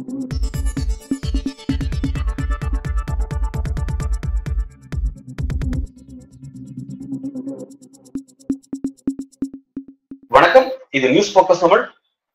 வணக்கம். இது news focus Tamil.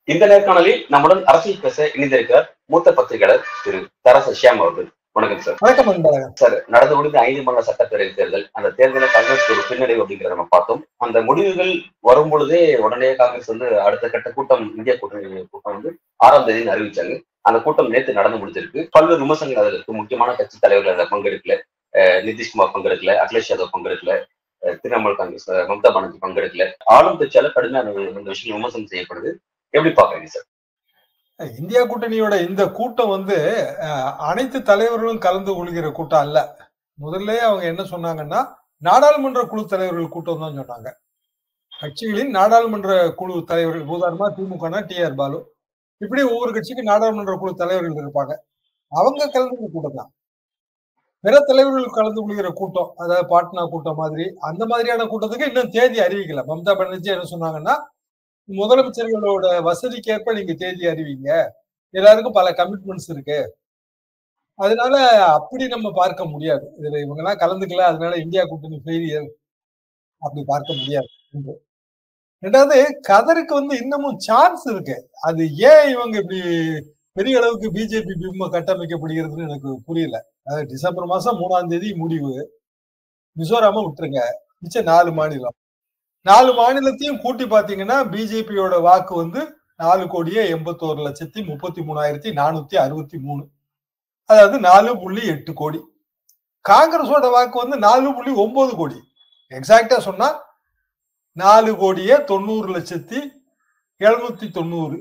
இந்த நேர்காணலில் நம்முடன் அரசியல் பேச இணைந்திருக்கிறார் மூத்த பத்திரிகையாளர் திரு தரச ஷியாம் அவர்கள். வணக்கம் சார் வணக்கம் சார் நடந்து முடிந்த ஐந்து மாநில சட்டப்பேரவை தேர்தல் அந்த தேர்தலில் காங்கிரஸ் ஒரு பின்னடைவு அப்படிங்கிறத நம்ம பார்த்தோம். அந்த முடிவுகள் வரும் பொழுதே உடனே காங்கிரஸ் வந்து அடுத்த கட்ட கூட்டம் இந்திய கூட்டணி கூட்டம் வந்து ஆறாம் தேதி அறிவிச்சாங்க. அந்த கூட்டம் நேற்று நடந்து முடிஞ்சிருக்கு. பல்வேறு விமர்சனங்கள் அதில் இருக்கு. முக்கியமான கட்சி தலைவர்கள் அதில் பங்கெடுக்கல. நிதிஷ்குமார் பங்கெடுக்கல. அகிலேஷ் யாதவ் பங்கெடுக்கல. திரிணாமுல் காங்கிரஸ் மம்தா பானர்ஜி பங்கெடுக்கல. ஆளும் கட்சியால கடுமையான இந்த விஷயம் விமர்சனம் செய்யப்படுது. எப்படி பாக்குறீங்க சார்? இந்தியா கூட்டணியோட இந்த கூட்டம் வந்து அனைத்து தலைவர்களும் கலந்து கொள்கிற கூட்டம் அல்ல. முதல்ல அவங்க என்ன சொன்னாங்கன்னா நாடாளுமன்ற குழு தலைவர்கள் கூட்டம் தான் சொன்னாங்க. கட்சிகளின் நாடாளுமன்ற குழு தலைவர்கள் உதாரணமா திமுகனா டி ஆர் பாலு. இப்படி ஒவ்வொரு கட்சிக்கு நாடாளுமன்ற குழு தலைவர்கள் இருப்பாங்க. அவங்க கலந்துக்கிற கூட்டம் தான் பிற தலைவர்கள் கலந்து கொள்கிற கூட்டம் அதாவது பாட்னா கூட்டம் மாதிரி அந்த மாதிரியான கூட்டத்துக்கு இன்னும் தேதி அறிவிக்கல. மம்தா பானர்ஜி என்ன சொன்னாங்கன்னா முதலமைச்சர்களோட வசதிக்கேற்ப நீங்க தேதி அறிவிங்க. எல்லாருக்கும் பல கமிட்மெண்ட்ஸ் இருக்கு. அதனால அப்படி நம்ம பார்க்க முடியாது. இதுல இவங்க எல்லாம் கலந்துக்கல அதனால இந்தியா கூட்டணி ஃபெயிலியர் அப்படி பார்க்க முடியாது. ரெண்டாவது கதருக்கு வந்து இன்னமும் சான்ஸ் இருக்கு. அது ஏன் இவங்க இப்படி பெரிய அளவுக்கு பிஜேபி பிம்ப கட்டமைக்கப்படுகிறதுன்னு எனக்கு புரியல. அதாவது டிசம்பர் மாசம் மூணாம் தேதி முடிவு. மிசோராம விட்டுருங்க. மிச்சம் நாலு மாநிலம். நாலு மாநிலத்தையும் கூட்டி பாத்தீங்கன்னா பிஜேபியோட வாக்கு வந்து நாலு கோடியே எண்பத்தோரு லட்சத்தி முப்பத்தி மூணாயிரத்தி நானூத்தி அறுபத்தி மூணு. அதாவது நாலு புள்ளி எட்டு கோடி. காங்கிரஸோட வாக்கு வந்து நாலு புள்ளி ஒன்பது கோடி. எக்ஸாக்டா சொன்னா நாலு கோடியே தொண்ணூறு லட்சத்தி எழுநூத்தி தொண்ணூறு.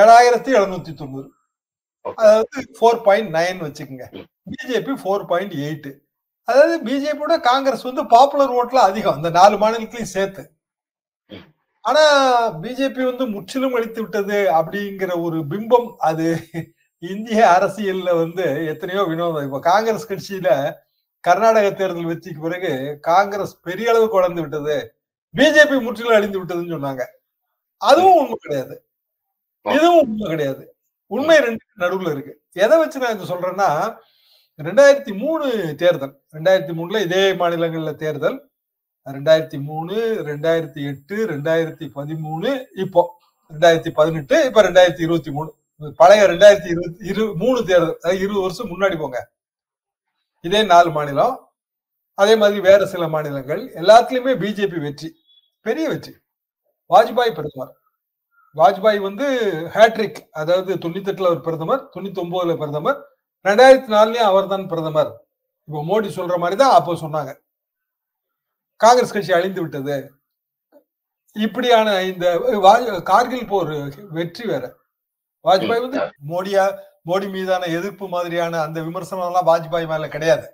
ஏழாயிரத்தி எழுநூத்தி தொண்ணூறு. அதாவது ஃபோர் பாயிண்ட் நைன் வச்சுக்கோங்க. பிஜேபி ஃபோர் பாயிண்ட் எயிட் அதாவது பிஜேபியோட காங்கிரஸ் வந்து பாப்புலர் ஓட்ல அதிகம். இந்த நாலு மாநிலத்திலையும் சேர்த்து. ஆனா பிஜேபி வந்து முற்றிலும் அழித்து விட்டது அப்படிங்கிற ஒரு பிம்பம் அது இந்திய அரசியல்ல வந்து எத்தனையோ வினோதம். இப்ப காங்கிரஸ் கட்சியில கர்நாடக தேர்தல் வெற்றிக்கு பிறகு காங்கிரஸ் பெரிய அளவுக்கு வளர்ந்து விட்டது. பிஜேபி முற்றிலும் அழிந்து விட்டதுன்னு சொன்னாங்க. அதுவும் உண்மை கிடையாது. இதுவும் உண்மை கிடையாது. உண்மை ரெண்டு நடுவுல இருக்கு. எதை வச்சு நான் இது சொல்றேன்னா ரெண்டாயிரத்தி மூணு தேர்தல் ரெண்டாயிரத்தி மூணுல இதே மாநிலங்கள்ல தேர்தல் ரெண்டாயிரத்தி மூணு ரெண்டாயிரத்தி எட்டு ரெண்டாயிரத்தி பதிமூணு இப்போ ரெண்டாயிரத்தி பதினெட்டு இப்ப ரெண்டாயிரத்தி இருபத்தி மூணு. பழைய ரெண்டாயிரத்தி இருபத்தி இரு மூணு தேர்தல் அதாவது இருபது வருஷம் முன்னாடி போங்க. இதே நாலு மாநிலம் அதே மாதிரி வேற சில மாநிலங்கள் எல்லாத்துலயுமே பிஜேபி வெற்றி பெரிய வெற்றி. வாஜ்பாய் பிரதமர். வாஜ்பாய் வந்து ஹேட்ரிக் அதாவது தொண்ணூத்தி எட்டுல ஒரு பிரதமர் தொண்ணூத்தி ஒன்பதுல பிரதமர் ரெண்டாயிரத்தி நாலுலயும் அவர் தான் பிரதமர். இப்போ மோடி சொல்ற மாதிரி தான் அப்போ சொன்னாங்க. காங்கிரஸ் கட்சி அழிந்து விட்டது. இப்படியான இந்த கார்கில் போர் வெற்றி வேற. வாஜ்பாய் வந்து மோடியா மோடி மீதான எதிர்ப்பு மாதிரியான அந்த விமர்சனம் எல்லாம் வாஜ்பாய் மேல கிடையாது.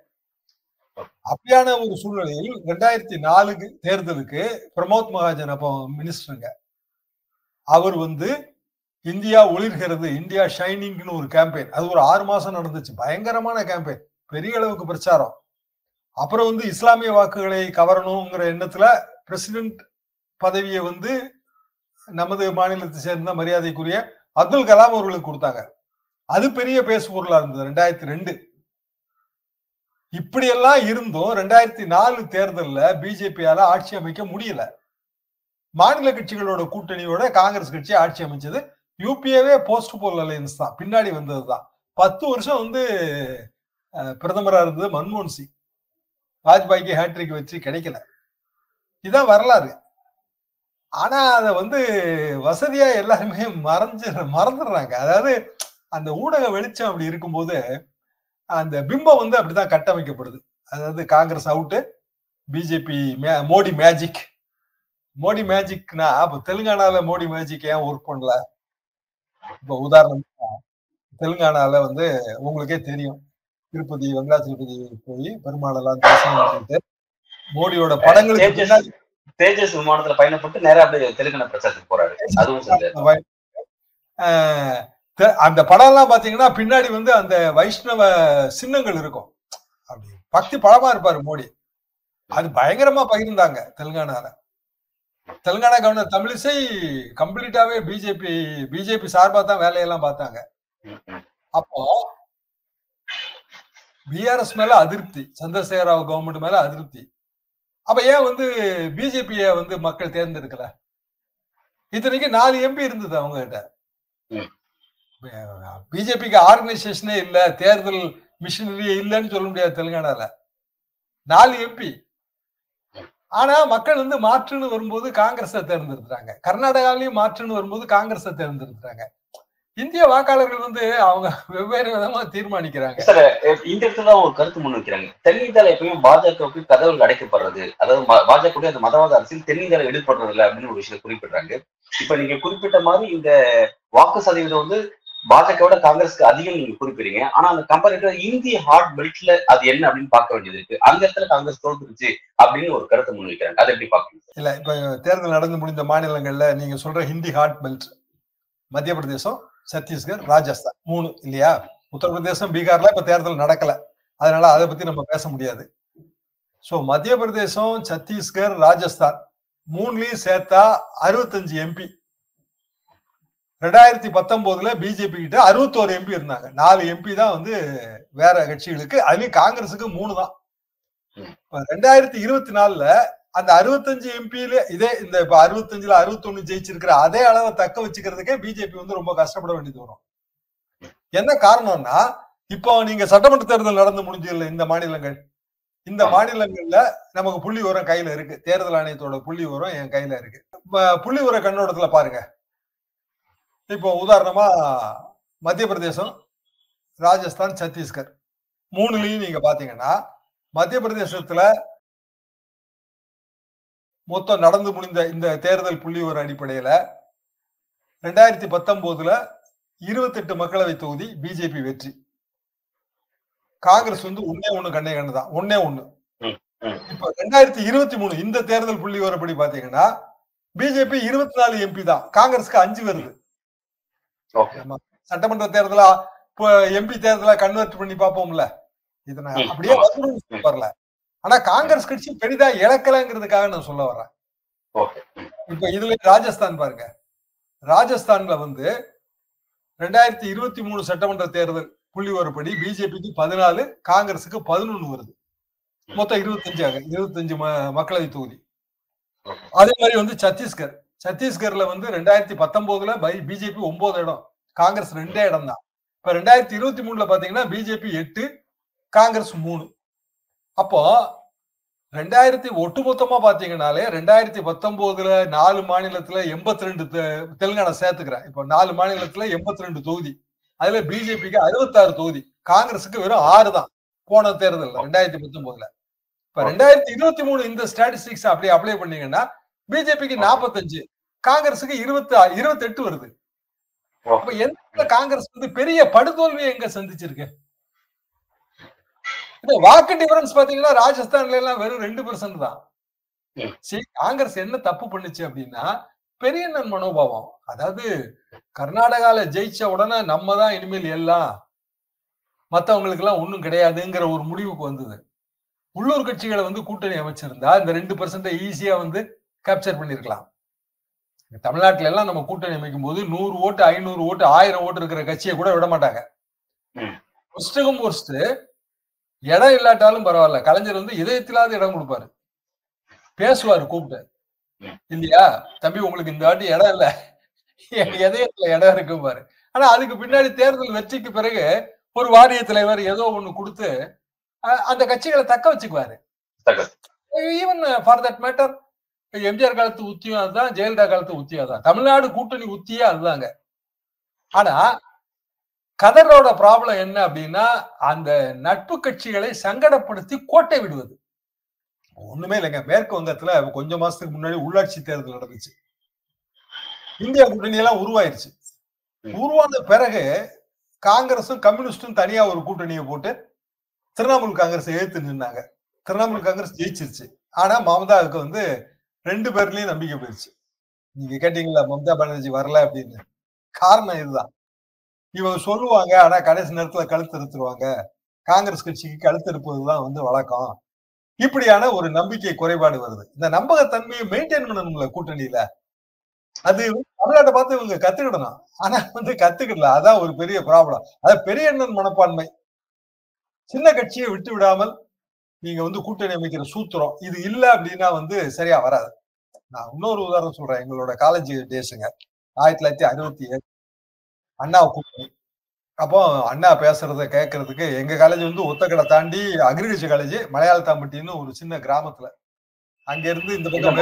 அப்படியான ஒரு சூழ்நிலையில் ரெண்டாயிரத்தி நாலுக்கு தேர்தலுக்கு பிரமோத் மகாஜன் அப்போ மினிஸ்டருங்க. அவர் வந்து இந்தியா ஒளிர்கிறது இந்தியா ஷைனிங்னு ஒரு கேம்பெயின். அது ஒரு ஆறு மாசம் நடந்துச்சு. பயங்கரமான கேம்பெயின். பெரிய அளவுக்கு பிரச்சாரம். அப்புறம் வந்து இஸ்லாமிய வாக்குகளை கவரணுங்கிற எண்ணத்துல பிரசிடென்ட் பதவியை வந்து நமது மாநிலத்தை சேர்ந்த மரியாதைக்குரிய அப்துல் கலாம் அவர்களுக்கு கொடுத்தாங்க. அது பெரிய பேசு பொருளா இருந்தது. ரெண்டாயிரத்தி ரெண்டு இப்படியெல்லாம் இருந்தும் ரெண்டாயிரத்தி நாலு தேர்தலில் பிஜேபியால ஆட்சி அமைக்க முடியல. மாநில கட்சிகளோட கூட்டணியோட காங்கிரஸ் கட்சி ஆட்சி அமைச்சது யூபிஏவே போஸ்ட் போல் அலையன்ஸ் தான். பின்னாடி வந்தது தான் பத்து வருஷம் வந்து பிரதமராக இருந்தது மன்மோகன் சிங். வாஜ்பாய்க்கு ஹேட்ரிக் வச்சு கிடைக்கல. இதான் வரலாறு. ஆனா அதை வந்து வசதியா எல்லாருமே மறைஞ்சு மறந்துடுறாங்க. அதாவது அந்த ஊடக வெளிச்சம் அப்படி இருக்கும்போது அந்த பிம்பம் வந்து அப்படிதான் கட்டமைக்கப்படுது. அதாவது Congress out BJP Modi magic Modi மேஜிக்னா அப்ப தெலுங்கானால மோடி மேஜிக் ஏன் ஒர்க் பண்ணல? இப்ப உதாரணம் தெலுங்கானால வந்து உங்களுக்கே தெரியும். திருப்பதி வெங்கடா திருப்பதி போய் பெருமாளெல்லாம் தரிசனம் பண்ணிட்டு மோடியோட படங்களுக்கு தேஜஸ் விமானத்துல பயணப்பட்டு நேரா அப்படியே தெலுங்கானா பிரச்சாரத்துக்கு போறாரு. அதுவும் அந்த படம் எல்லாம் பாத்தீங்கன்னா பின்னாடி வந்து அந்த வைஷ்ணவ சின்னங்கள் இருக்கும். அப்படி பக்தி படமா இருப்பாரு மோடி. அது பயங்கரமா பகிர்ந்தாங்க தெலுங்கானால. தெலுங்கானா கவர்னர் தமிழிசை கம்ப்ளீட்டாவே பிஜேபி பிஜேபி சார்பா தான் வேலையெல்லாம் பார்த்தாங்க. அப்போ பிஆர்எஸ் மேல அதிருப்தி சந்திரசேகர ராவ் கவர்மெண்ட் மேல அதிருப்தி. அப்ப ஏன் வந்து பிஜேபிய வந்து மக்கள் தேர்ந்தெடுக்கல? இத்தனைக்கு நாலு எம்பி இருந்தது அவங்க கிட்ட பிஜேபிக்கு ஆர்கனைசேஷனே இல்ல தேர்தல் மிஷினரியே இல்லைன்னு சொல்ல முடியாது தெலுங்கானால. நாலு எம்பி ஆனா மக்கள் வந்து மாற்றுன்னு வரும்போது காங்கிரஸை தேர்ந்தெடுத்துறாங்க கர்நாடகாலையும் மாற்றுன்னு வரும்போது காங்கிரஸை தேர்ந்தெடுத்துறாங்க இந்திய வாக்காளர்கள் வந்து அவங்க வெவ்வேறு விதமா தீர்மானிக்கிறாங்க. சார் இந்த இடத்துல ஒரு கருத்து முன் வைக்கிறாங்க. தென்னிந்தியால எப்பயும் பாஜகவுக்கு கதவுகள் அடைக்கப்படுறது. அதாவது பாஜக அந்த மதவாத அரசியல் தென்னிந்தியால ஈடுபடுறது இல்லை அப்படின்னு ஒரு விஷயத்தை குறிப்பிடுறாங்க. இப்ப நீங்க குறிப்பிட்ட மாதிரி இந்த வாக்கு சதவீதம் வந்து பாஜகவோட காங்கிரஸ்க்கு அதிகம் நீங்க குறிப்பிடுங்க ஆனா அந்த கம்பேரிட்டிவ் இந்திய ஹார்ட் பெல்ட்ல அது என்ன அப்படின்னு பார்க்க வேண்டியது இருக்கு. அந்த இடத்துல காங்கிரஸ் தோல்ந்துருச்சு அப்படின்னு ஒரு கருத்தை முன்வைக்கிறாங்க. அதை எப்படி பாக்குறீங்க இல்ல இப்ப தேர்தல் நடந்து முடிந்த மாநிலங்கள்ல நீங்க சொல்ற ஹிந்தி ஹார்ட் பெல்ட் மத்திய பிரதேசம் சத்தீஸ்கர் ராஜஸ்தான் மூணு இல்லையா? உத்தரப்பிரதேசம் பீகார்ல இப்ப தேர்தல் நடக்கல. அதனால அதை பத்தி நம்ம பேச முடியாது. சோ மத்திய பிரதேசம் சத்தீஸ்கர் ராஜஸ்தான் மூணுலயும் சேர்த்தா அறுபத்தஞ்சு எம்பி ரெண்டாயிரத்தி பத்தொன்பதுல பிஜேபி கிட்ட அறுபத்தோரு எம்பி இருந்தாங்க. நாலு எம்பி தான் வந்து வேற கட்சிகளுக்கு அதுலயும் காங்கிரஸுக்கு மூணு தான். ரெண்டாயிரத்தி இருபத்தி நாலுல அந்த அறுபத்தஞ்சு எம்பியில இதே இந்த இப்ப அறுபத்தஞ்சுல அறுபத்தொன்னு ஜெயிச்சிருக்கிற அதே அளவை தக்க வச்சுக்கிறதுக்கே பிஜேபி வந்து ரொம்ப கஷ்டப்பட வேண்டியது வரும். என்ன காரணம்னா இப்போ நீங்க சட்டமன்ற தேர்தல் நடந்து முடிஞ்சதில்ல இந்த மாநிலங்கள். இந்த மாநிலங்கள்ல நமக்கு புள்ளி உரம் கையில இருக்கு. தேர்தல் ஆணையத்தோட புள்ளி உரம் என் கையில இருக்கு. புள்ளி உர கண்ணோட்டத்துல பாருங்க. இப்போ உதாரணமா மத்திய பிரதேசம் ராஜஸ்தான் சத்தீஸ்கர். மூணுலயும் நீங்க பாத்தீங்கன்னா மத்திய பிரதேசத்துல மொத்தம் நடந்து முடிந்த இந்த தேர்தல் புள்ளி ஒரு அடிப்படையில ரெண்டாயிரத்தி பத்தொன்பதுல இருபத்தெட்டு மக்களவை தொகுதி பிஜேபி வெற்றி. காங்கிரஸ் வந்து ஒன்னே ஒண்ணு கண்ணே கண்ணு தான். ஒன்னே ஒண்ணு. இப்ப ரெண்டாயிரத்தி இருபத்தி மூணு இந்த தேர்தல் புள்ளி வரப்படி பாத்தீங்கன்னா பிஜேபி இருபத்தி நாலு எம்பி தான். காங்கிரஸ்க்கு அஞ்சு வருது. சட்டமன்ற தேர்தலா இப்போ எம்பி தேர்தலா கன்வெர்ட் பண்ணி பார்ப்போம்ல. இதை நான் அப்படியே வரல. ஆனா காங்கிரஸ் கட்சி பெரிதா இழக்கலங்கிறதுக்காக நான் சொல்ல வர்றேன் இப்ப இதுல ராஜஸ்தான் பாருங்க. ராஜஸ்தான்ல வந்து ரெண்டாயிரத்தி இருபத்தி மூணு சட்டமன்ற தேர்தல் புள்ளி ஒருபடி பிஜேபிக்கு பதினாலு காங்கிரஸுக்கு பதினொன்னு வருது. மொத்தம் இருபத்தஞ்சாக இருபத்தஞ்சு மக்களவை தொகுதி. அதே மாதிரி வந்து சத்தீஸ்கர். சத்தீஸ்கர்ல வந்து ரெண்டாயிரத்தி பத்தொன்பதுல பிஜேபி ஒன்பது இடம். காங்கிரஸ் ரெண்டே இடம் தான் இப்ப ரெண்டாயிரத்தி இருபத்தி மூணுல பாத்தீங்கன்னா பிஜேபி எட்டு காங்கிரஸ் மூணு. அப்போ ரெண்டாயிரத்தி ஒட்டுமொத்தமா பாத்தீங்கன்னாலே ரெண்டாயிரத்தி பத்தொன்பதுல நாலு மாநிலத்துல எண்பத்தி ரெண்டு தெலுங்கானா சேர்த்துக்கிறேன். இப்போ நாலு மாநிலத்துல எண்பத்தி ரெண்டு தொகுதி. அதுல பிஜேபிக்கு அறுபத்தாறு தொகுதி. காங்கிரஸுக்கு வெறும் ஆறு தான். போன தேர்தல் ரெண்டாயிரத்தி பத்தொன்பதுல இப்ப ரெண்டாயிரத்தி இருபத்தி மூணு இந்த ஸ்டாட்டிஸ்டிக்ஸ் அப்படி அப்ளை பண்ணீங்கன்னா பிஜேபிக்கு நாற்பத்தஞ்சு காங்கிரஸுக்கு இருபத்தி இருபத்தி எட்டு வருது. அப்ப எந்த காங்கிரஸ் வந்து பெரிய படுதோல்வியை எங்க சந்திச்சிருக்கு? இந்த வாக்கு டிஃபரன்ஸ் பாத்தீங்கன்னா ராஜஸ்தான்ல எல்லாம் வெறும் ரெண்டு பெர்சன்ட் தான். சரி காங்கிரஸ் என்ன தப்பு பண்ணுச்சு அப்படின்னா பெரிய நன் மனோபாவம் அதாவது கர்நாடகால ஜெயிச்ச உடனே நம்ம தான் இனிமேல் எல்லாம் மத்தவங்களுக்கு எல்லாம் ஒண்ணும் கிடையாதுங்கிற ஒரு முடிவுக்கு வந்தது. உள்ளூர் கட்சிகளை வந்து கூட்டணி அமைச்சிருந்தா இந்த ரெண்டு பெர்சன்ட் ஈஸியா வந்து கேப்சர் பண்ணிருக்கலாம். தமிழ்நாட்டுல எல்லாம் நம்ம கூட்டணி அமைக்கும் போது நூறு ஓட்டு ஐநூறு ஓட்டு ஆயிரம் ஓட்டு இருக்கிற கட்சியை கூட விட மாட்டாங்க. இடம் இல்லாட்டாலும் பரவாயில்ல. கலைஞர் வந்து இதயத்திலாவது இடம் கொடுப்பாரு. பேசுவாரு கூப்பிட்டு. இல்லையா தம்பி உங்களுக்கு இந்த வாட்டி இடம் இல்ல. இதயத்துல இடம் இருக்கு பாரு. ஆனா அதுக்கு பின்னாடி தேர்தல் வெற்றிக்கு பிறகு ஒரு வாரிய தலைவர் ஏதோ ஒண்ணு கொடுத்து அந்த கட்சிகளை தக்க வச்சுக்குவாரு. Even for that matter MGR காலத்து உத்தியும் அதுதான் ஜெயலலிதா காலத்து உத்தியும் அதுதான். தமிழ்நாடு கூட்டணி உத்தியே அதுதாங்க. ஆனா கதரோட ப்ராப்ளம் என்ன அப்படின்னா அந்த நட்பு கட்சிகளை சங்கடப்படுத்தி கோட்டை விடுவது. ஒண்ணுமே இல்லைங்க. மேற்கு வங்கத்துல கொஞ்ச மாசத்துக்கு முன்னாடி உள்ளாட்சி தேர்தல் நடந்துச்சு. இந்தியா கூட்டணி எல்லாம் உருவாயிருச்சு. உருவான பிறகு காங்கிரஸும் கம்யூனிஸ்டும் தனியா ஒரு கூட்டணியை போட்டு திரிணாமுல் காங்கிரஸ் எழுத்து நின்னாங்க. திரிணாமுல் காங்கிரஸ் ஜெயிச்சிருச்சு. ஆனா மமதாவுக்கு வந்து ரெண்டு பேர்லயும் நம்பிக்கை போயிடுச்சு. நீங்க கேட்டீங்களா மம்தா பானர்ஜி வரல அப்படின்னு. காரணம் இதுதான். இவங்க சொல்லுவாங்க ஆனா கடைசி நேரத்துல கழுத்து எடுத்துருவாங்க காங்கிரஸ் கட்சிக்கு கழுத்து இருப்பதுதான் வந்து வழக்கம். இப்படியான ஒரு நம்பிக்கை குறைபாடு வருது. இந்த நம்பகத்தன்மையை மெயின்டைன் பண்ணணும்ல கூட்டணியில. அது தமிழ்நாட்டை பார்த்து இவங்க கத்துக்கிடணும். ஆனா வந்து கத்துக்கிடல. அதான் ஒரு பெரிய ப்ராப்ளம் அதான் பெரிய எண்ணன் மனப்பான்மை. சின்ன கட்சியை விட்டு விடாமல் நீங்க வந்து கூட்டணி அமைக்கிற சூத்திரம் இது இல்ல அப்படின்னா வந்து சரியா வராது. நான் இன்னொரு உதாரணம் சொல்றேன். எங்களோட காலேஜ் டேஸுங்க ஆயிரத்தி தொள்ளாயிரத்தி அறுபத்தி ஏழு. அண்ணா கூட்டணி. அப்போ அண்ணா பேசுறத கேட்கறதுக்கு எங்க காலேஜ் வந்து ஒத்தக்கடை தாண்டி அக்ரிகல்ச்சர் காலேஜ் மலையாளத்தாம்பட்டின்னு ஒரு சின்ன கிராமத்துல. அங்க இருந்து இந்த பக்கம்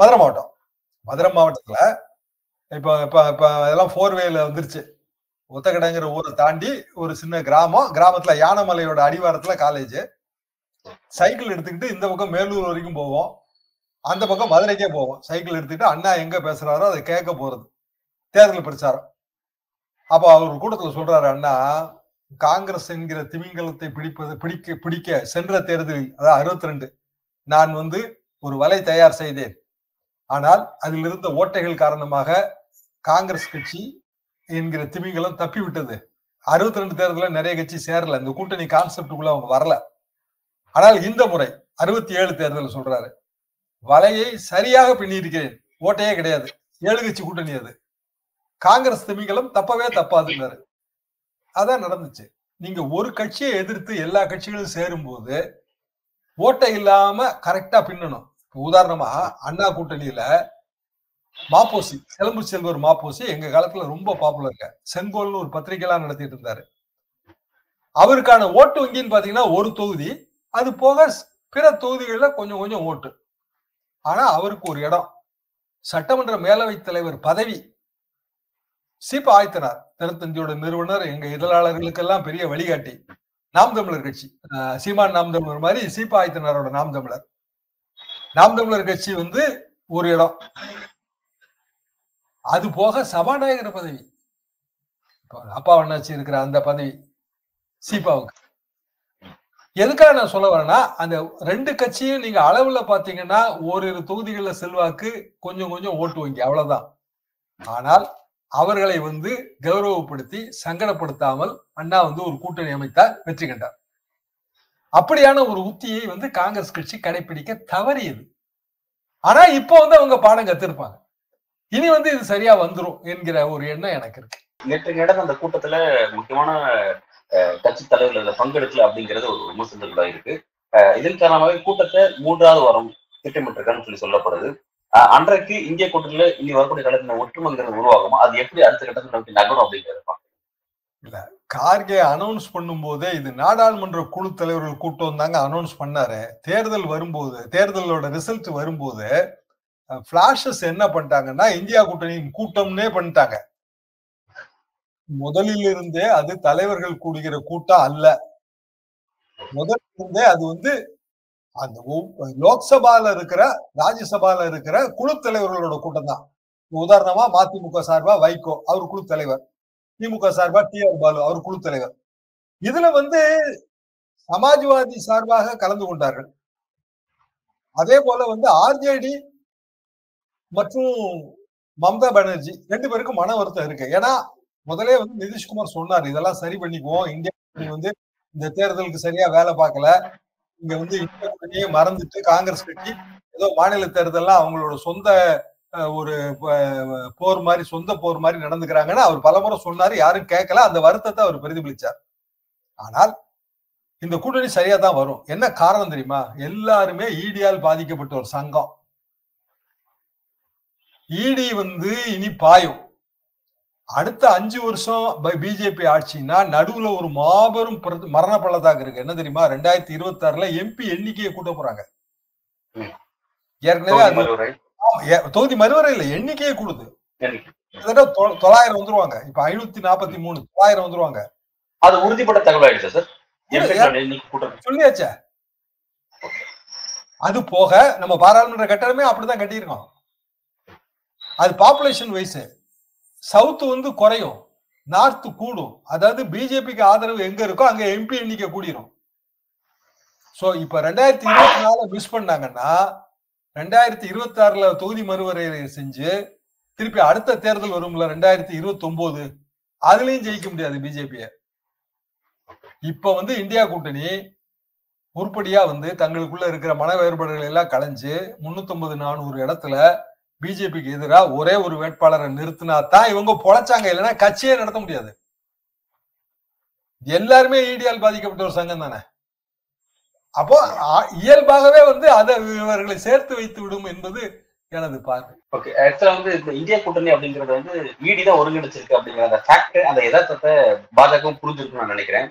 மதுரை மாவட்டம். மதுரை மாவட்டத்துல. இப்ப இப்ப இப்ப அதெல்லாம் ஃபோர் வேல வந்துருச்சு. ஒத்தக்கடைங்கிற ஊரை தாண்டி ஒரு சின்ன கிராமம். கிராமத்துல யானமலையோட அடிவாரத்துல காலேஜ் சைக்கிள் எடுத்துக்கிட்டு இந்த பக்கம் மேலூர் வரைக்கும் போவோம். அந்த பக்கம் மதுரைக்கே போவோம். சைக்கிள் எடுத்துக்கிட்டு அண்ணா எங்க பேசுறாரோ அதை கேட்க போறது. தேர்தல் பிரச்சாரம். அப்போ அவர் கூட்டத்துல சொல்றாரு அண்ணா காங்கிரஸ் என்கிற திமிங்கலத்தை பிடிப்பது பிடிக்க பிடிக்க சென்ற தேர்தலில் அதாவது அறுபத்தி ரெண்டு நான் வந்து ஒரு வலை தயார் செய்தேன். ஆனால் அதில் இருந்த ஓட்டைகள் காரணமாக காங்கிரஸ் கட்சி என்கிற திமிங்கலம் தப்பி விட்டது அறுபத்தி ரெண்டு தேர்தலில் நிறைய கட்சி சேரல. இந்த கூட்டணி கான்செப்டுக்குள்ள அவங்க வரல. ஆனால் இந்த முறை அறுபத்தி ஏழு தேர்தல் சொல்றாரு. வலையை சரியாக பின்னிருக்கிறேன் ஓட்டையே கிடையாது. ஏழு கட்சி கூட்டணி அது. காங்கிரஸ் திமிங்கலம் தப்பவே தப்பாதுன்னாரு. அதான் நடந்துச்சு. நீங்க ஒரு கட்சியை எதிர்த்து எல்லா கட்சிகளும் சேரும்போது ஓட்டை இல்லாம கரெக்டா பின்னணும். உதாரணமா அண்ணா கூட்டணியில மாப்போசி செலம்பு செல்வர் மாப்போசி எங்க காலத்துல ரொம்ப பாப்புலருங்க செங்கோல்னு ஒரு பத்திரிகைலாம் நடத்திட்டு இருந்தாரு. அவருக்கான ஓட்டு வங்கின்னு பாத்தீங்கன்னா ஒரு தொகுதி அது போக பிற தொகுதிகள்ல கொஞ்சம் கொஞ்சம் ஓட்டு. ஆனா அவருக்கு ஒரு இடம். சட்டமன்ற மேலவைத் தலைவர் பதவி சீப ஆயத்தனார் தினத்தந்தியோட நிறுவனர் எங்க இதழாளர்களுக்கெல்லாம் பெரிய வழிகாட்டி நாம் தமிழர் கட்சி. சீமான் நாம் தமிழர் மாதிரி சீபா ஆயத்தனாரோட நாம் தமிழர். நாம் தமிழர் கட்சி வந்து ஒரு இடம். அது போக சபாநாயகர் பதவி. அப்பா அண்ணாச்சி இருக்கிற அந்த பதவி சீபாவுக்கு. எதுக்காக நான் சொல்ல வரேன்னா அந்த ரெண்டு கட்சியும் நீங்க அளவுல பாத்தீங்கன்னா ஓரிரு தொகுதிகளில் செல்வாக்கு கொஞ்சம் கொஞ்சம் ஓட்டு வங்கி அவ்வளவுதான். ஆனால் அவர்களை வந்து கௌரவப்படுத்தி சங்கடப்படுத்தாமல் அண்ணா வந்து ஒரு கூட்டணி அமைத்தார் வெற்றி கண்டார். அப்படியான ஒரு உத்தியை வந்து காங்கிரஸ் கட்சி கடைபிடிக்க தவறியது. ஆனா இப்போ வந்து அவங்க பாடம் கத்திருப்பாங்க. இனி வந்து இது சரியா வந்துரும் என்கிற ஒரு எண்ணம் எனக்கு இருக்கு. நேற்று நடந்த அந்த கூட்டத்துல முக்கியமான கட்சி தலைவர்கள் பங்கெடுக்கல அப்படிங்கிறது ஒரு விமர்சனங்கள் இருக்கு. இதன் காரணமாக கூட்டத்தை மூன்றாவது வாரம் திட்டமிட்டிருக்கான்னு சொல்லி சொல்லப்படுது. அன்றைக்கு இந்திய கூட்டணியில இனி வரக்கூடிய காலத்துல ஒற்றுமைங்கிறது உருவாகுமா? அது எப்படி அடுத்த கட்டத்தில் நோக்கி நகரும் அப்படிங்கிறது பார்க்கணும். கார்கே அனௌன்ஸ் பண்ணும்போதே இது நாடாளுமன்ற குழு தலைவர்கள் கூட்டம் தாங்க அனௌன்ஸ் பண்ணாரு. தேர்தல் வரும்போது தேர்தலோட ரிசல்ட் வரும்போது பிளாஷஸ் என்ன பண்ணிட்டாங்கன்னா இந்தியா கூட்டணியின் கூட்டம்னே பண்ணிட்டாங்க. முதலில் இருந்தே அது தலைவர்கள் கூடுகிற கூட்டம் அல்ல. முதல்ல இருந்தே அது வந்து அந்த லோக்சபால இருக்கிற ராஜ்யசபால இருக்கிற குழு தலைவர்களோட கூட்டம் தான். உதாரணமா மதிமுக சார்பா வைகோ அவர் குழு தலைவர். திமுக சார்பா டி ஆர் பாலு அவர் குழு தலைவர். இதுல வந்து சமாஜ்வாதி சார்பாக கலந்து கொண்டார்கள். அதே போல வந்து ஆர்ஜேடி மற்றும் மம்தா பானர்ஜி ரெண்டு பேருக்கும் மன வருத்தம் இருக்கு. ஏன்னா முதலே வந்து நிதிஷ்குமார் சொன்னார் இதெல்லாம் சரி பண்ணிக்குவோம். இந்தியா வந்து இந்த தேர்தலுக்கு சரியா வேலை பார்க்கல. இங்க வந்து இந்தியா மறந்துட்டு காங்கிரஸ் கட்சி ஏதோ மாநில தேர்தல்லாம் அவங்களோட சொந்த ஒரு போர் மாதிரி சொந்த போர் மாதிரி நடந்துக்கிறாங்கன்னு அவர் பலமுறை சொன்னாரு. யாரும் கேட்கல. அந்த வருத்தத்தை அவர் பிரதிபலிச்சார். ஆனால் இந்த கூட்டணி சரியா தான் வரும். என்ன காரணம் தெரியுமா? எல்லாருமே ஈடியால் பாதிக்கப்பட்ட ஒரு சங்கம். ஈடி வந்து இனி பாயும். அடுத்த அஞ்சு வருஷம் பிஜேபி ஆட்சினா நடுவுல ஒரு மாபெரும் மரண பள்ளத்தாக்கு இருக்கு. என்ன தெரியுமா? ரெண்டாயிரத்தி இருபத்தி ஆறுல எம்பி எண்ணிக்கையை கூட்ட போறாங்க. ஏற்கனவே அது தொகுதி மறுவரை இல்ல எண்ணிக்கையே கூடுது. கிட்டத்தட்ட தொள்ளாயிரம் வந்துருவாங்க. இப்ப ஐநூத்தி நாற்பத்தி மூணு தொள்ளாயிரம் வந்துருவாங்க. அது உறுதிப்பட்ட தகவல் ஆயிடுச்சா சார் சொல்லியாச்சே. அது போக நம்ம பாராளுமன்ற கட்டடமே அப்படிதான் கட்டியிருக்கோம். அது பாப்புலேஷன் வைஸ் சவுத்து வந்து குறையும் நார்த் கூடும். அதாவது பிஜேபிக்கு ஆதரவு எங்க இருக்கோ அங்க எம்பி எண்ணிக்கை கூடிரும். சோ இப்ப ரெண்டாயிரத்தி இருபத்தி நாலு மிஸ் பண்ணாங்கன்னா ரெண்டாயிரத்தி இருபத்தி ஆறுல தொகுதி மறுவரையறை செஞ்சு திருப்பி அடுத்த தேர்தல் வரும்ல ரெண்டாயிரத்தி இருபத்தி ஒன்பது அதுலயும் ஜெயிக்க முடியாது பிஜேபிய இப்ப வந்து இந்தியா கூட்டணி உருப்படியா வந்து தங்களுக்குள்ள இருக்கிற மன வேறுபாடுகள் எல்லாம் களைஞ்சு முன்னூத்தி நானூறு இடத்துல பிஜேபிக்கு எதிராக ஒரே ஒரு வேட்பாளரை நிறுத்தினா தான் இவங்க பொழைச்சாங்க இல்லைன்னா கட்சியே நடத்த முடியாது. எல்லாருமே ஈடியால் பாதிக்கப்பட்ட ஒரு சங்கம் தானே? அப்போ இயல்பாகவே வந்து அதை இவர்களை சேர்த்து வைத்து விடும் என்பது எனது பார்வை. ஓகே ஆக்சுவலா வந்து இந்த இந்திய கூட்டணி அப்படிங்கிறது வந்து ஈடி தான் ஒருங்கிணைச்சிருக்கு அப்படிங்கிற அந்த ஃபேக்ட் அந்த யதார்த்தத்தை பாஜக புரிஞ்சிருக்குன்னு நான் நினைக்கிறேன்.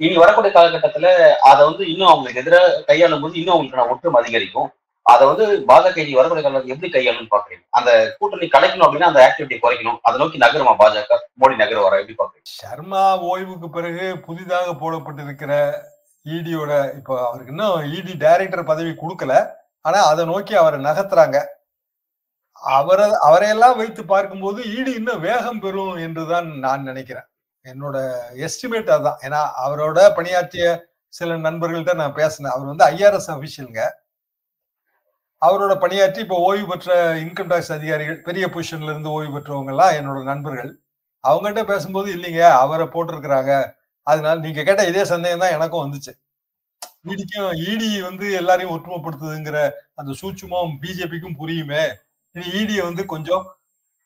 இனி வரக்கூடிய காலகட்டத்துல அதை வந்து இன்னும் அவங்களுக்கு எதிராக கையாளும் போது இன்னும் அவங்களுக்கான ஒற்றுமை அதிகரிக்கும். அதை வந்து பாஜக இனி வரக்கூடிய காலத்துல எப்படி கையாளும்னு பாக்குறீங்க அந்த கூட்டணி கலைக்கணும் அப்படின்னா அந்த ஆக்டிவிட்டி குறைக்கணும். அதை நோக்கி நகருமா பாஜக? மோடி நகர வர எப்படி பாக்குறீங்க சர்மா ஓய்வுக்கு பிறகு புதிதாக போடப்பட்டிருக்கிற இடியோட இப்போ அவருக்கு இன்னும் இடி டைரக்டர் பதவி கொடுக்கல. ஆனா அதை நோக்கி அவரை நகர்த்துறாங்க. அவரை அவரையெல்லாம் வைத்து பார்க்கும்போது ஈடு இன்னும் வேகம் பெறும் என்றுதான் நான் நினைக்கிறேன். என்னோட எஸ்டிமேட் அதுதான் ஏன்னா அவரோட பணியாற்றிய சில நண்பர்கள்ட்ட நான் பேசினேன். அவர் வந்து ஐஆர்எஸ் அபிஷியலுங்க அவரோட பணியாற்றி இப்போ ஓய்வு பெற்ற இன்கம் டாக்ஸ் அதிகாரிகள் பெரிய பொசிஷன்ல இருந்து ஓய்வு பெற்றவங்க எல்லாம் என்னோட நண்பர்கள். அவங்ககிட்ட பேசும்போது இல்லைங்க அவரை போட்டிருக்கிறாங்க. அதனால நீங்க கேட்ட இதே சந்தேகம் தான் எனக்கும் வந்துச்சு. ஈடிக்கும் ஈடி வந்து எல்லாரையும் ஒற்றுமைப்படுத்துதுங்கிற அந்த சூட்சுமம் பிஜேபிக்கும் புரியுமே. இனி இடியை வந்து கொஞ்சம்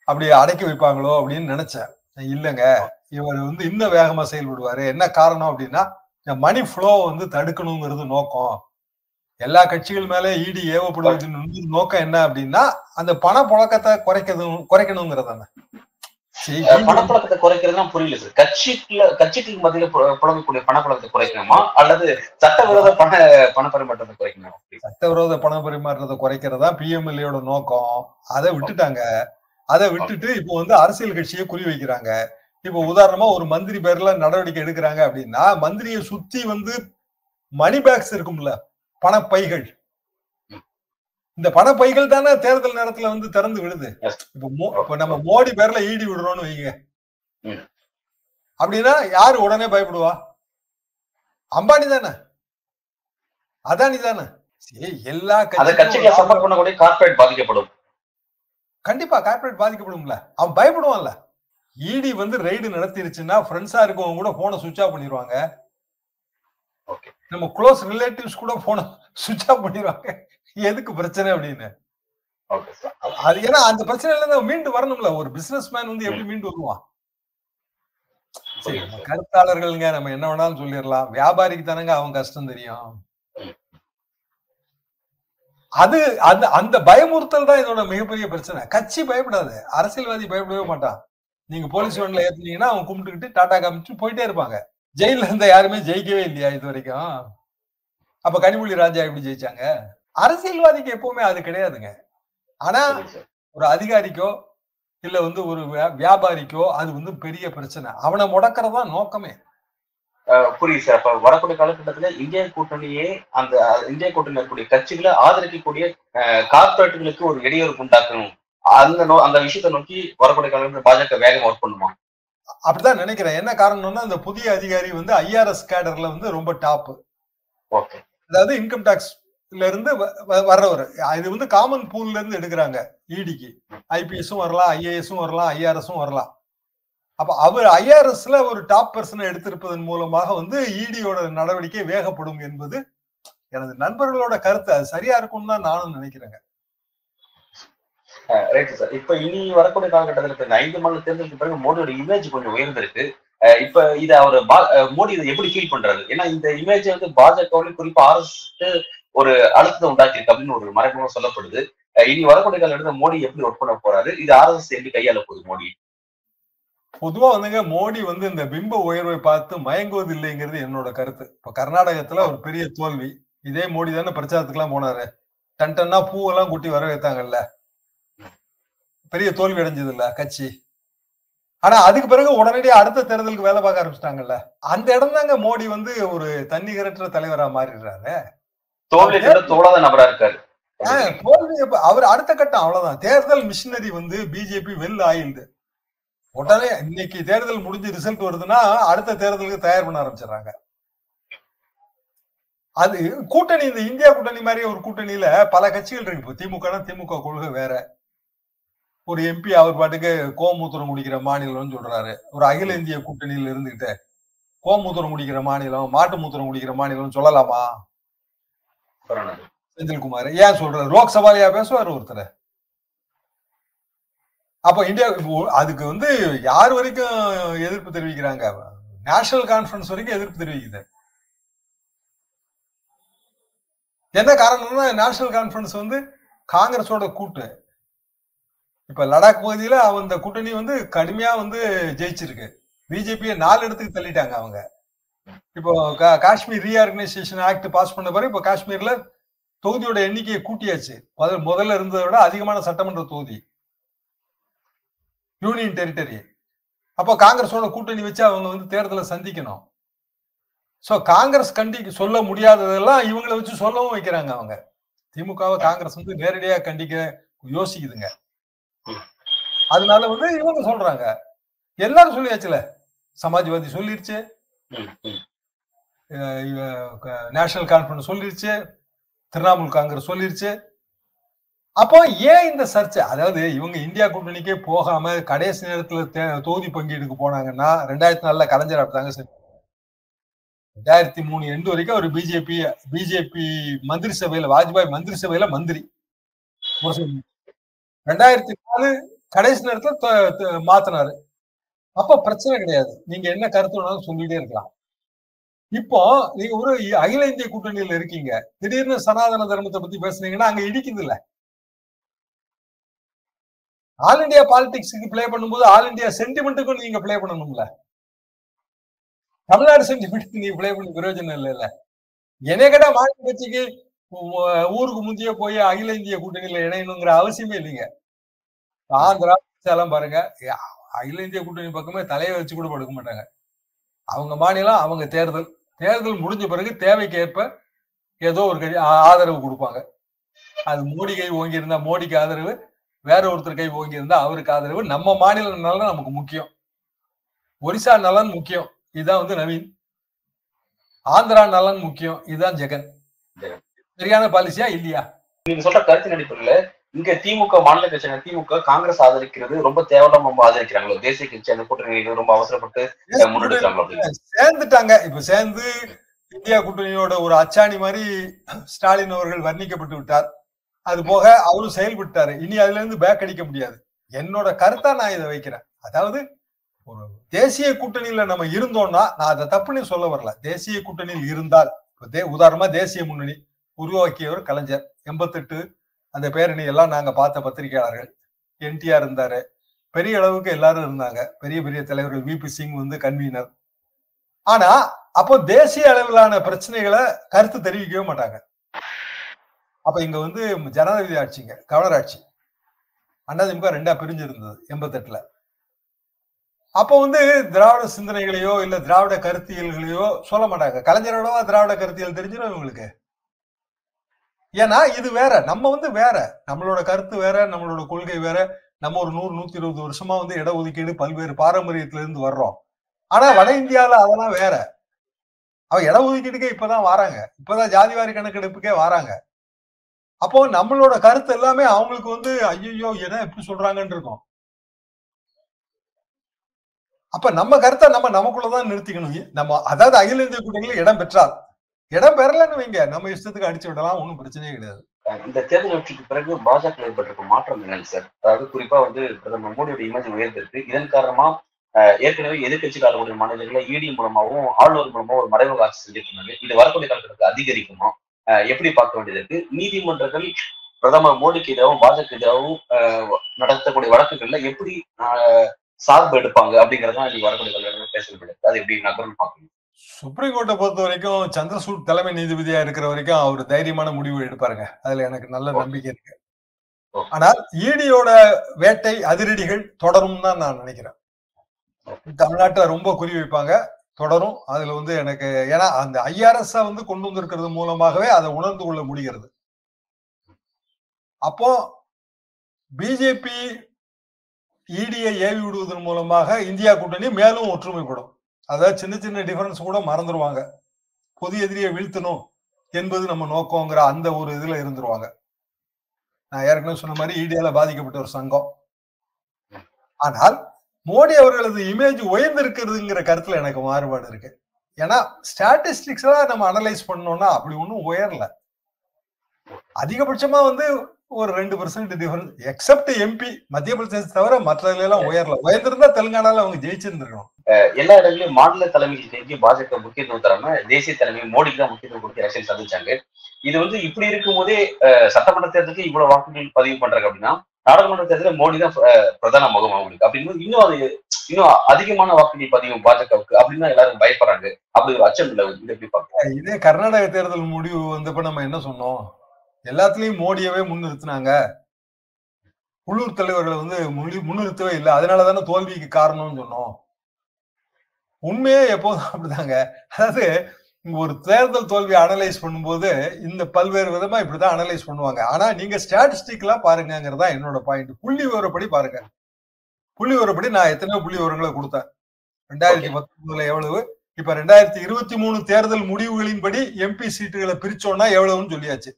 அப்படி அடக்கி வைப்பாங்களோ அப்படின்னு நினைச்சேன். இல்லைங்க. இவர் வந்து இன்னும் வேகமா செயல்படுவாரு. என்ன காரணம் அப்படின்னா மணி ஃப்ளோ வந்து தடுக்கணுங்கிறது நோக்கம். எல்லா கட்சிகள் மேல ஈடி ஏவப்படுவதன் நோக்கம் என்ன அப்படின்னா அந்த பண புழக்கத்தை குறைக்கணும் குறைக்கணுங்கிறதான பணப்புழக்கத்தை குறைக்கிறதுனா புரியல சார். கட்சிக்குள்ள கட்சிக்கு மத்தியில புழ- புழங்கக்கூடிய பணப்புழக்கத்தை குறைக்கணுமா? அல்லது சட்டவிரோத பண பண பரிமாற்றத்தை குறைக்கணுமா சட்டவிரோத பண பரிமாற்றத்தை குறைக்கிறதா பிஎம்எல்ஏயோட நோக்கம். அதை விட்டுட்டாங்க. அதை விட்டுட்டு இப்போ வந்து அரசியல் கட்சியை குறி வைக்கிறாங்க. இப்போ உதாரணமா ஒரு மந்திரி பேர்ல நடவடிக்கை எடுக்கிறாங்க அப்படின்னா மந்திரியை சுத்தி வந்து மணி பேக்ஸ் இருக்கும்ல. பணப்பைகள். இந்த பணப்பைகள் தானே தேர்தல் நேரத்துல வந்து திறந்து விடுது. இப்போ இப்போ நம்ம மோடி பேர்ல ஈடி விடுறோம்னு வைங்க. அப்படின்னா யாரு உடனே பயப்படுவா? அம்பானி தானே. அதானி தானே. எல்லா கார்பரேட் பாதிக்கப்படும். கண்டிப்பா கார்பரேட் பாதிக்கப்படும்ல. அவன் பயப்படுவான்ல. இடி வந்து ரைடு நடத்திருச்சுன்னா ஃப்ரெண்ட்ஸா இருக்கவங்க கூட போனை சுவிட்ச் ஆஃப் பண்ணிடுவாங்க நம்ம க்ளோஸ் ரிலேட்டிவ்ஸ் கூட போனை சுவிட்ச் ஆஃப் பண்ணிடுவாங்க. எதுக்கு பிரச்சனை அப்படின்னு? அது ஏன்னா அந்த பிரச்சனையில இருந்து மீண்டு வரணும்ல. ஒரு பிசினஸ் மேன் வந்து எப்படி மீண்டு வருவான்? கருத்தாளர்களுங்க. நம்ம என்ன வேணாலும் சொல்லிடலாம். வியாபாரிக்கு தானங்க அவன் கஷ்டம் தெரியும். அது அந்த அந்த பயமுறுத்தல் தான் இதோட மிகப்பெரிய பிரச்சனை. கட்சி பயப்படாது. அரசியல்வாதி பயப்படவே மாட்டான். நீங்க போலீஸ் வேன்ல ஏத்துனீங்கன்னா அவன் கும்பிட்டுக்கிட்டு டாடா காமிச்சு போயிட்டே இருப்பாங்க. ஜெயில இருந்த யாருமே ஜெயிக்கவே இல்லையா இது வரைக்கும்? அப்ப கனிமொழி ராஜா எப்படி ஜெயிச்சாங்க? அரசியல்வாதிக்கு எப்பவுமே அது கிடையாதுங்க. ஆனா ஒரு அதிகாரிக்கோ இல்ல வந்து ஒரு வியாபாரிக்கோ அது வந்து பெரிய பிரச்சனை. அவனை முடக்கிறதா நோக்கமே. புரியுது சார். அப்ப வரக்கூடிய காலகட்டத்துல இந்திய கூட்டணியே அந்த இந்திய கூட்டணி இருக்கக்கூடிய கட்சிகளை ஆதரிக்கக்கூடிய கார்பரேட்டுகளுக்கு ஒரு இடையூறு உண்டாக்கணும். அந்த நோ அந்த விஷயத்தை நோக்கி வரக்கூடிய காலகட்டத்தில் பாஜக வேகமா ஒர்க் பண்ணுமா? அப்படிதான் நினைக்கிறேன். என்ன காரணம்னா அந்த புதிய அதிகாரி வந்து ஐஆர்எஸ் கேடர்ல வந்து ரொம்ப டாப் அதாவது இன்கம் டாக்ஸ்ல இருந்து வர்றவர். இது வந்து காமன் பூல்ல இருந்து எடுக்கிறாங்க இடிக்கு ஐபிஎஸும் வரலாம் ஐஏஎஸும் வரலாம் ஐஆர்எஸும் வரலாம். அப்ப அவர் ஐஆர்எஸ்ல ஒரு டாப் பர்சனை எடுத்திருப்பதன் மூலமாக வந்து இடியோட நடவடிக்கை வேகப்படும் என்பது எனது நண்பர்களோட கருத்து. அது சரியா இருக்கும்னு தான் நானும் நினைக்கிறேங்க. ரைட் சார் இப்ப இனி வரக்கூடிய காலகட்டத்தில் இப்ப இந்த ஐந்து மாநில தேர்தலுக்கு பிறகு மோடியோட இமேஜ் கொஞ்சம் உயர்ந்திருக்கு. இப்ப இத அவர் மோடி இதை எப்படி ஃபீல் பண்றாரு? ஏன்னா இந்த இமேஜ் வந்து பாஜகவிலும் குறிப்பா ஆர்எஸ் ஒரு அழுத்தத்தை உண்டாக்கியிருக்கு அப்படின்னு ஒரு மறைமுகம் சொல்லப்படுது. அஹ் இனி வரக்கூடிய காலகட்டத்தில் மோடி எப்படி ஒர்க் பண்ண போறாரு? இது ஆர்எஸ்எஸ் எப்படி கையாள போகுது மோடி. பொதுவா வந்துங்க மோடி வந்து இந்த பிம்ப உயர்வை பார்த்து மயங்குவது இல்லைங்கிறது என்னோட கருத்து. இப்ப கர்நாடகத்துல ஒரு பெரிய தோல்வி. இதே மோடி தானே பிரச்சாரத்துக்கு எல்லாம் போனாரு. டன் டன்னா பூவெல்லாம் கூட்டி வர வைத்தாங்கல்ல பெரிய தோல்வி அடைஞ்சது இல்ல கட்சி. ஆனா அதுக்கு பிறகு உடனடியாக அடுத்த தேர்தலுக்கு வேலை பார்க்க ஆரம்பிச்சிட்டாங்கல்ல. அந்த இடம் தாங்க மோடி வந்து ஒரு தன்னிகரற்ற தலைவரா மாறிடுறாரு. தோல்வி தோழாத நபரா இருக்காரு. தோல்வி அவர் அடுத்த கட்டம் அவ்வளவுதான். தேர்தல் மிஷினரி வந்து பிஜேபி வெல் ஆயில்டு. உடனே இன்னைக்கு தேர்தல் முடிஞ்சு ரிசல்ட் வருதுன்னா அடுத்த தேர்தலுக்கு தயார் பண்ண ஆரம்பிச்சிடுறாங்க. அது கூட்டணி இந்த இந்தியா கூட்டணி மாதிரி ஒரு கூட்டணியில பல கட்சிகள் இருக்கு. திமுக திமுக கொள்கை வேற. ஒரு எம்பி அவர் பாட்டுக்கு கோமூத்திரம் குடிக்கிற மாநிலம்னு சொல்றாரு. ஒரு அகில இந்திய கூட்டணியில இருந்துகிட்டு கோமூத்திரம் குடிக்கிற மாநிலம் மாட்டு மூத்திரம் குடிக்கிற மாநிலம் சொல்லலாமா. செந்தில்குமார் ஏன் சொல்றாரு? லோக்சபாலையா பேசுவார் ஒருத்தர். அப்ப இந்தியா அதுக்கு வந்து யார் வரைக்கும் எதிர்ப்பு தெரிவிக்கிறாங்க? நேஷனல் கான்ஃபரன்ஸ் வரைக்கும் எதிர்ப்பு தெரிவிக்குது. என்ன காரணம்னா நேஷனல் கான்ஃபரன்ஸ் வந்து காங்கிரஸோட கூட்டு. இப்ப லடாக் பகுதியில அந்த கூட்டணி வந்து கடுமையா வந்து ஜெயிச்சிருக்கு. பிஜேபியை நாலு இடத்துக்கு தள்ளிட்டாங்க அவங்க. இப்போ காஷ்மீர் ரீஆர்கனைசேஷன் ஆக்ட் பாஸ் பண்ண பிறகு இப்போ காஷ்மீர்ல தொகுதியோட எண்ணிக்கையை கூட்டியாச்சு. முதல்ல இருந்ததை விட அதிகமான சட்டமன்ற தொகுதி. யூனியன் டெரிட்டரி அப்போ காங்கிரஸோட கூட்டணி வச்சு அவங்க வந்து தேர்தலை சந்திக்கணும். ஸோ காங்கிரஸ் கண்டி சொல்ல முடியாததெல்லாம் இவங்களை வச்சு சொல்லவும் வைக்கிறாங்க அவங்க. திமுகவை காங்கிரஸ் வந்து நேரடியாக கண்டிக்க யோசிக்குதுங்க. அதனால வந்து இவங்க சொல்றாங்க. எல்லாரும் சொல்லியாச்சுல. சமாஜ்வாதி சொல்லிருச்சு. நேஷனல் கான்ஃபரன்ஸ் சொல்லிருச்சு. திரிணாமுல் காங்கிரஸ் சொல்லிருச்சு. அப்போ ஏன் இந்த சர்ச்சை? அதாவது இவங்க இந்தியா கூட்டணிக்கே போகாம கடைசி நேரத்துல தொகுதி பங்கீடுக்கு போனாங்கன்னா ரெண்டாயிரத்தி நாலுல கலைஞர் அப்படிதாங்க ரெண்டாயிரத்தி மூணு எண்டு வரைக்கும் அவர் பிஜேபி பிஜேபி மந்திரி சபையில வாஜ்பாய் மந்திரி சபையில மந்திரி. ரெண்டாயிரத்தி நாலு கடைசி நேரத்துல மாத்தினாரு. அப்ப பிரச்சனை கிடையாது. நீங்க என்ன கருத்து வேணாலும் சொல்லிட்டே இருக்கலாம். இப்போ நீங்க ஒரு அகில இந்திய கூட்டணியில இருக்கீங்க. திடீர்னு சனாதன தர்மத்தை பத்தி பேசுனீங்கன்னா அங்க இடிக்குது இல்ல. ஆல் இண்டியா பாலிடிக்ஸுக்கு பிளே பண்ணும்போது ஆல் இண்டியா சென்டிமெண்ட்டுக்கும் நீங்க பிளே பண்ணணும்ல. தமிழ்நாடு சென்டிமெண்ட் நீங்க பிளே பண்ண பிரயோஜனம் இல்லை இல்ல என்னை கேட்டா மாநில கட்சிக்கு ஊருக்கு முந்தைய போய் அகில இந்திய கூட்டணியில இணையணுங்கிற அவசியமே இல்லைங்க. ஆந்திரா எல்லாம் பாருங்க. அகில இந்திய கூட்டணி பக்கமே தலையை வச்சு கூட படுக்க மாட்டாங்க. அவங்க மாநிலம் அவங்க தேர்தல். தேர்தல் முடிஞ்ச பிறகு தேவைக்கு ஏற்ப ஏதோ ஒரு கட்சி ஆதரவு கொடுப்பாங்க. அது மோடி கை ஓங்கி இருந்தா மோடிக்கு ஆதரவு வேற ஒருத்தர் கை ஓங்கி இருந்தா அவருக்கு ஆதரவு. நம்ம மாநில நலன் நமக்கு முக்கியம். ஒரிசா நலன் முக்கியம். இதுதான் வந்து நவீன். ஆந்திரா நலன் முக்கியம். இதுதான் ஜெகன். சரியான பாலிசியா இல்லையா? நீங்க சொல்ற கருத்தின் அடிப்படையில இங்க திமுக மாநில கட்சியான திமுக காங்கிரஸ் ஆதரிக்கிறது ரொம்ப தேவையில்லாம ரொம்ப ஆதரிக்கிறாங்களோ? தேசிய கட்சி அந்த கூட்டணி ரொம்ப அவசரப்பட்டு முன்னெடுக்கிறாங்களோ சேர்ந்துட்டாங்க. இப்ப சேர்ந்து இந்தியா கூட்டணியோட ஒரு அச்சாணி மாதிரி ஸ்டாலின் அவர்கள் வர்ணிக்கப்பட்டு விட்டார். அது போக அவரும் செயல்பட்டாரு. இனி அதுல இருந்து பேக் அடிக்க முடியாது. என்னோட கருத்தா நான் இதை வைக்கிறேன். அதாவது ஒரு தேசிய கூட்டணியில நம்ம இருந்தோம்னா நான் அதை தப்புன்னு சொல்ல வரல. தேசிய கூட்டணியில் இருந்தால் உதாரணமா தேசிய முன்னணி உருவாக்கியவர் கலைஞர். எண்பத்தெட்டு அந்த பேரணி எல்லாம் நாங்க பார்த்த பத்திரிகையாளர்கள். என்டிஆர் இருந்தாரு. பெரிய அளவுக்கு எல்லாரும் இருந்தாங்க. பெரிய பெரிய தலைவர்கள் வி. பி. சிங் வந்து கன்வீனர். ஆனா அப்போ தேசிய அளவிலான பிரச்சனைகளை கருத்து தெரிவிக்கவே மாட்டாங்க. அப்ப இங்க வந்து ஜனாதிபதி ஆட்சிங்க கவர்னர் ஆட்சி. அதிமுக ரெண்டா பிரிஞ்சிருந்தது எண்பத்தெட்டுல. அப்போ வந்து திராவிட சிந்தனைகளையோ இல்ல திராவிட கருத்தியல்களையோ சொல்ல மாட்டாங்க. கலைஞரோடவா திராவிட கருத்தியல் தெரிஞ்சிடும் இவங்களுக்கு ஏன்னா இது வேற. நம்ம வந்து வேற. நம்மளோட கருத்து வேற நம்மளோட கொள்கை வேற. நம்ம ஒரு நூறு நூத்தி இருபது வருஷமா வந்து இடஒதுக்கீடு பல்வேறு பாரம்பரியத்துல இருந்து வர்றோம். ஆனா வட இந்தியால அதெல்லாம் வேற. அவ இடஒதுக்கீடுக்கே இப்பதான் வராங்க. இப்பதான் ஜாதிவாரி கணக்கெடுப்புக்கே வராங்க. அப்போ நம்மளோட கருத்து எல்லாமே அவங்களுக்கு வந்து ஐயோ எதை எப்படி சொல்றாங்கன்னு இருக்கும். அப்ப நம்ம கருத்தை நம்ம நமக்குள்ளதான் நிறுத்திக்கணும். நம்ம அதாவது அகில இந்திய கூட்டணியில இடம் பெற்றார் இடம் பெறலன்னு வைங்க. நம்ம இஷ்டத்துக்கு அடிச்சு விடலாம். ஒன்றும் பிரச்சனையே கிடையாது. இந்த தேர்தல் வெற்றிக்கு பிறகு பாஜக ஏற்பட்டிருக்க மாற்றம் என்னன்னு சார் அதாவது குறிப்பா வந்து பிரதமர் மோடியோட இமேஜ் உயர்ந்திருக்கு. இதன் காரணமா ஏற்கனவே எதிர்கட்சிக்காரர்களுடைய மாநிலங்களை இடி மூலமாகவும் ஆளுநர் மூலமா ஒரு மறைமுக ஆட்சி செஞ்சுட்டு இருந்தாங்க இது வரக்கூடிய காலத்துக்கு அதிகரிக்குமா? எப்படி பார்க்க வேண்டியது இருக்கு? நீதிமன்றங்கள் பிரதமர் மோடிக்கு எதிராகவும் பாஜக எதிராகவும் நடத்தக்கூடிய வழக்குகள்ல எப்படி சார்பு எடுப்பாங்க அப்படிங்கறதான் இன்னைக்கு வரக்கூடிய காலத்துல பேச அது எப்படி நகரம் பார்க்கணும். சுப்ரீம் கோர்ட்டை பொறுத்த வரைக்கும் சந்திரசூட் தலைமை நீதிபதியா இருக்கிற வரைக்கும் அவர் தைரியமான முடிவு எடுப்பாருங்க. அதுல எனக்கு நல்ல நம்பிக்கை இருக்கு. ஆனால் ஈடியோட வேட்டை அதிரடிகள் தொடரும் தான் நான் நினைக்கிறேன். தமிழ்நாட்டில் ரொம்ப குறி வைப்பாங்க. தொடரும். அதுல வந்து எனக்கு ஏன்னா அந்த ஐஆர்எஸ் வந்து கொண்டு வந்திருக்கிறது மூலமாகவே அதை உணர்ந்து கொள்ள முடிகிறது. அப்போ பிஜேபி இடியை ஏவி விடுவதன் மூலமாக இந்தியா கூட்டணி மேலும் ஒற்றுமைப்படும் அதாவது சின்ன சின்ன டிஃபரன்ஸ் கூட மறந்துடுவாங்க பொது எதிரியை வீழ்த்தணும் என்பது நம்ம நோக்கங்கிற அந்த ஒரு இதுல இருந்துருவாங்க. நான் ஏற்கனவே சொன்ன மாதிரி இடியால பாதிக்கப்பட்ட ஒரு சங்கம். ஆனால் மோடி அவர்களது இமேஜ் உயர்ந்திருக்கிறதுங்கிற கருத்துல எனக்கு மாறுபாடு இருக்கு. ஏன்னா ஸ்டாட்டிஸ்டிக்ஸ் எல்லாம் நம்ம அனலைஸ் பண்ணோம்னா அப்படி ஒன்றும் உயரல. அதிகபட்சமா வந்து ஒரு ரெண்டு பர்சன்ட் டிஃபரன்ஸ் எக்ஸப்ட் எம்பி மத்திய பிரதேசத்தை தவிர மற்றதுல எல்லாம் உயரல. உயர்ந்திருந்தா தெலுங்கானால அவங்க ஜெயிச்சிருந்திருக்கணும். எல்லா இடங்களிலும் மாநில தலைமைக்கு எங்கேயும் பாஜக முக்கியத்துவம் தராம தேசிய தலைமை மோடிக்கு தான் முக்கியத்துவம் கொடுத்து எலெக்ஷன் சந்திச்சாங்க. இது வந்து இப்படி இருக்கும் போதே அஹ், சட்டமன்ற தேர்தலுக்கு இவ்வளவு வாக்குகள் பதிவு பண்றாங்க அப்படின்னா நாடாளுமன்ற தேர்தலில் மோடி தான் பிரதான முகம் அவங்களுக்கு அப்படின்னு இன்னும் அது இன்னும் அதிகமான வாக்குகள் பதிவு பாஜகவுக்கு அப்படின்னு எல்லாரும் பயப்படுறாங்க. அப்படி ஒரு அச்சம் இல்லை. இது எப்படி பார்க்கலாம்? இதே கர்நாடக தேர்தல் முடிவு வந்தப்ப நம்ம என்ன சொன்னோம்? எல்லாத்துலயும் மோடியவே முன்னிறுத்தினாங்க. உள்ளூர் தலைவர்களை வந்து முன்னிறுத்தவே இல்லை. அதனால தானே தோல்விக்கு காரணம்னு சொன்னோம். உண்மையே எப்போதும் அப்படிதாங்க. அதாவது ஒரு தேர்தல் தோல்வி அனலைஸ் பண்ணும்போது இந்த பல்வேறு விதமா இப்படிதான் அனலைஸ் பண்ணுவாங்க. ஆனா நீங்க ஸ்டாட்டிஸ்டிக்லாம் பாருங்கங்கிறதா என்னோட பாயிண்ட் புள்ளி விவரப்படி பாருங்க. புள்ளி விவரப்படி நான் எத்தனையோ புள்ளி விவரங்களை கொடுத்தேன். ரெண்டாயிரத்தி பத்தொன்பதுல எவ்வளவு? இப்ப ரெண்டாயிரத்தி இருபத்தி மூணு தேர்தல் முடிவுகளின்படி எம்பி சீட்டுகளை பிரிச்சோம்னா எவ்வளவுன்னு சொல்லியாச்சு.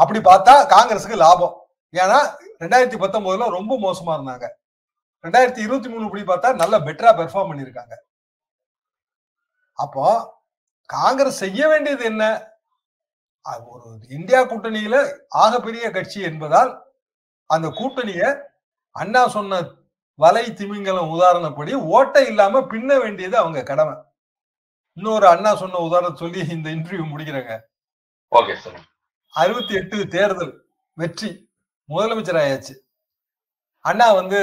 அப்படி பார்த்தா காங்கிரஸுக்கு லாபம். ஏன்னா ரெண்டாயிரத்தி பத்தொன்பதுல ரொம்ப மோசமா இருந்தாங்க. ரெண்டாயிரத்தி இருபத்தி மூணு படி பார்த்தா நல்ல பெட்டரா பெர்ஃபார்ம் பண்ணிருக்காங்க அப்போ காங்கிரஸ் செய்ய வேண்டியது என்ன? ஒரு இந்தியா கூட்டணியில ஆகப்பெரிய கட்சி என்பதால் அந்த கூட்டணிய அண்ணா சொன்ன வலை திமிங்கலம் உதாரணப்படி ஓட்டை இல்லாம பின்ன வேண்டியது அவங்க கடமை. இன்னொரு அண்ணா சொன்ன உதாரணம் சொல்லி இந்த இன்டர்வியூ முடிக்கிறேங்க. ஓகே சார் அறுபத்தி எட்டு தேர்தல் வெற்றி முதலமைச்சர் ஆயாச்சு அண்ணா வந்து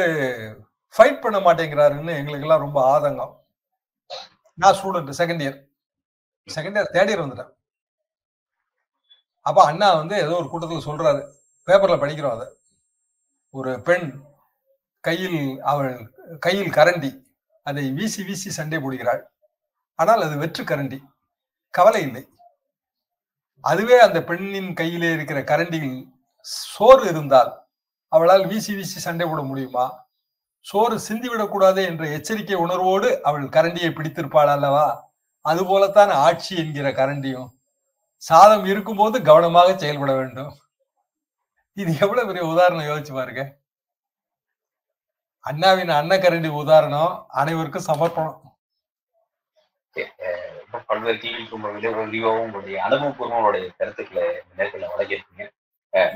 ஃபைட் பண்ண மாட்டேங்கிறாருன்னு எங்களுக்கெல்லாம் ரொம்ப ஆதங்கம். நான் student second year second year third year வந்துட்டேன். அப்போ அண்ணா வந்து ஏதோ ஒரு கூட்டத்தில் சொல்றாரு. பேப்பரில் படிக்கிறோம் அதை. ஒரு பெண் கையில் அவள் கையில் கரண்டி. அதை வீசி வீசி சண்டை போடுகிறாள். ஆனால் அது வெற்று கரண்டி. கவலை இல்லை. அதுவே அந்த பெண்ணின் கையிலே இருக்கிற கரண்டியில் சோறு இருந்தால் அவளால் வீசி வீசி சண்டை போட முடியுமா? சோறு சிந்திவிடக்கூடாது என்ற எச்சரிக்கை உணர்வோடு அவள் கரண்டியை பிடித்திருப்பாள் அல்லவா? அதுபோலத்தான் ஆட்சி என்கிற கரண்டியும். சாதம் இருக்கும்போது கவனமாக செயல்பட வேண்டும். இது எவ்வளவு பெரிய உதாரணம் யோசிச்சு பாருங்க. அண்ணாவின் அன்னக்கரண்டி உதாரணம் அனைவருக்கும் சமர்ப்பணம். பல்வேறு கேள்விக்கு ரொம்ப உங்களுடைய அனுபவபூர்வம் கருத்துக்களை நேரத்தில் வழங்கியிருக்கீங்க.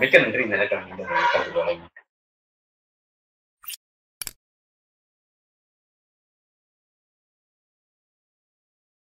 மிக்க நன்றி. இந்த நேரத்தில்